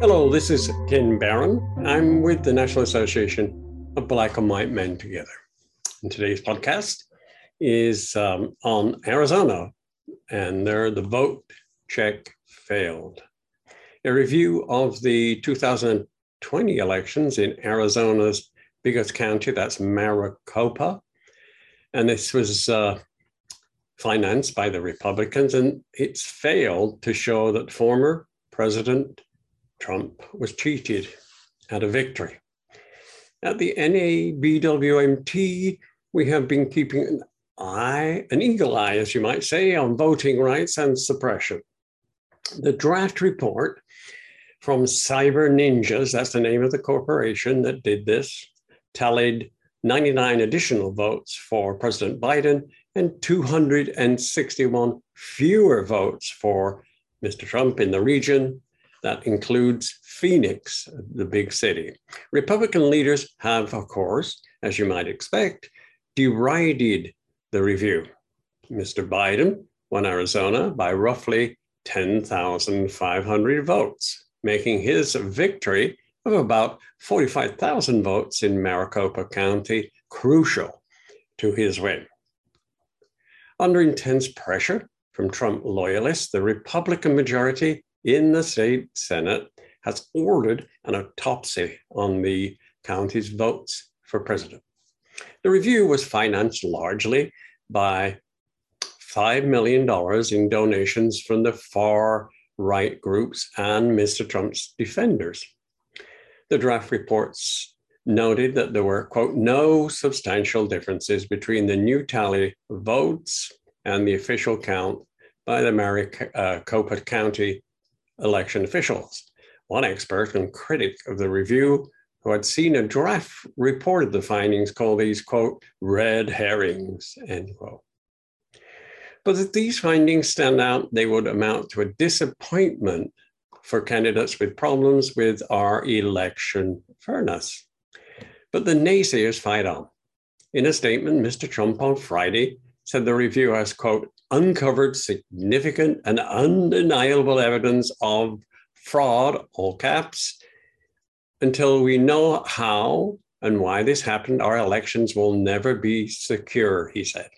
Hello, this is Ken Barron. I'm with the National Association of Black and White Men Together. And today's podcast is um, on Arizona and there the vote check failed. A review of the 2020 elections in Arizona's biggest county, that's Maricopa. And this was uh, financed by the Republicans, and it's failed to show that former President Trump was cheated at a victory. At the NABWMT, we have been keeping an eye, an eagle eye, as you might say, on voting rights and suppression. The draft report from Cyber Ninjas, that's the name of the corporation that did this, tallied 99 additional votes for President Biden and 261 fewer votes for Mr. Trump in the region that includes Phoenix, the big city. Republican leaders have, of course, as you might expect, derided the review. Mr. Biden won Arizona by roughly 10,500 votes, making his victory of about 45,000 votes in Maricopa County crucial to his win. Under intense pressure from Trump loyalists, the Republican majority in the state Senate has ordered an autopsy on the county's votes for president. The review was financed largely by $5 million in donations from the far right groups and Mr. Trump's defenders. The draft reports noted that there were, quote, no substantial differences between the new tally votes and the official count by the Maricopa uh, County election officials. One expert and critic of the review who had seen a draft report of the findings, called these, quote, red herrings, end quote. But if these findings stand out, they would amount to a disappointment for candidates with problems with our election fairness. But the naysayers fight on. In a statement, Mr. Trump on Friday said the review has, quote, uncovered significant and undeniable evidence of fraud, all caps. Until we know how and why this happened, our elections will never be secure, he said.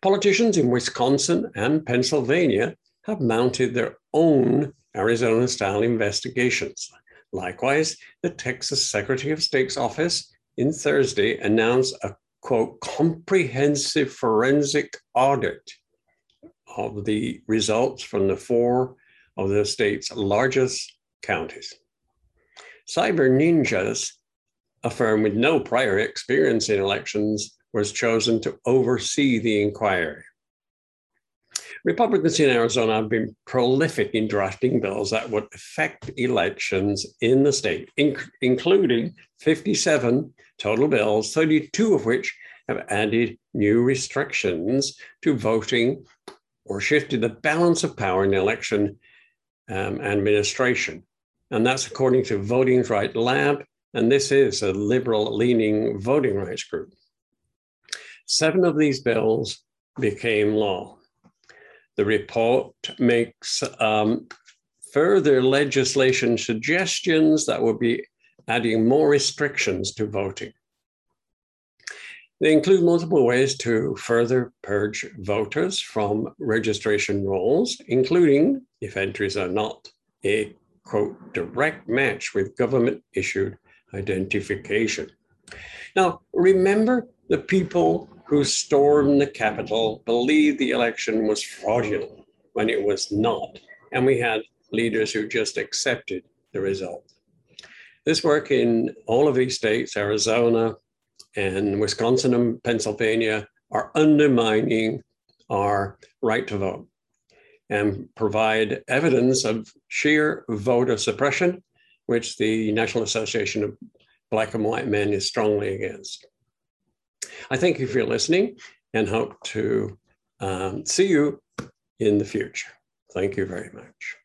Politicians in Wisconsin and Pennsylvania have mounted their own Arizona style investigations. Likewise, the Texas Secretary of State's office in Thursday announced a quote, comprehensive forensic audit of the results from the four of the state's largest counties. Cyber Ninjas, a firm with no prior experience in elections, was chosen to oversee the inquiry. Republicans in Arizona have been prolific in drafting bills that would affect elections in the state, inc- including 57 total bills, 32 of which have added new restrictions to voting or shifted the balance of power in election um, administration. And that's according to Voting Rights Lab. And this is a liberal leaning voting rights group. Seven of these bills became law. The report makes um, further legislation suggestions that will be adding more restrictions to voting. They include multiple ways to further purge voters from registration rolls, including if entries are not a quote direct match with government issued identification. Now, remember the people who stormed the Capitol believed the election was fraudulent when it was not. And we had leaders who just accepted the result. This work in all of these states, Arizona and Wisconsin and Pennsylvania, are undermining our right to vote and provide evidence of sheer voter suppression, which the National Association of Black and White Men is strongly against. I thank you for listening and hope to um, see you in the future. Thank you very much.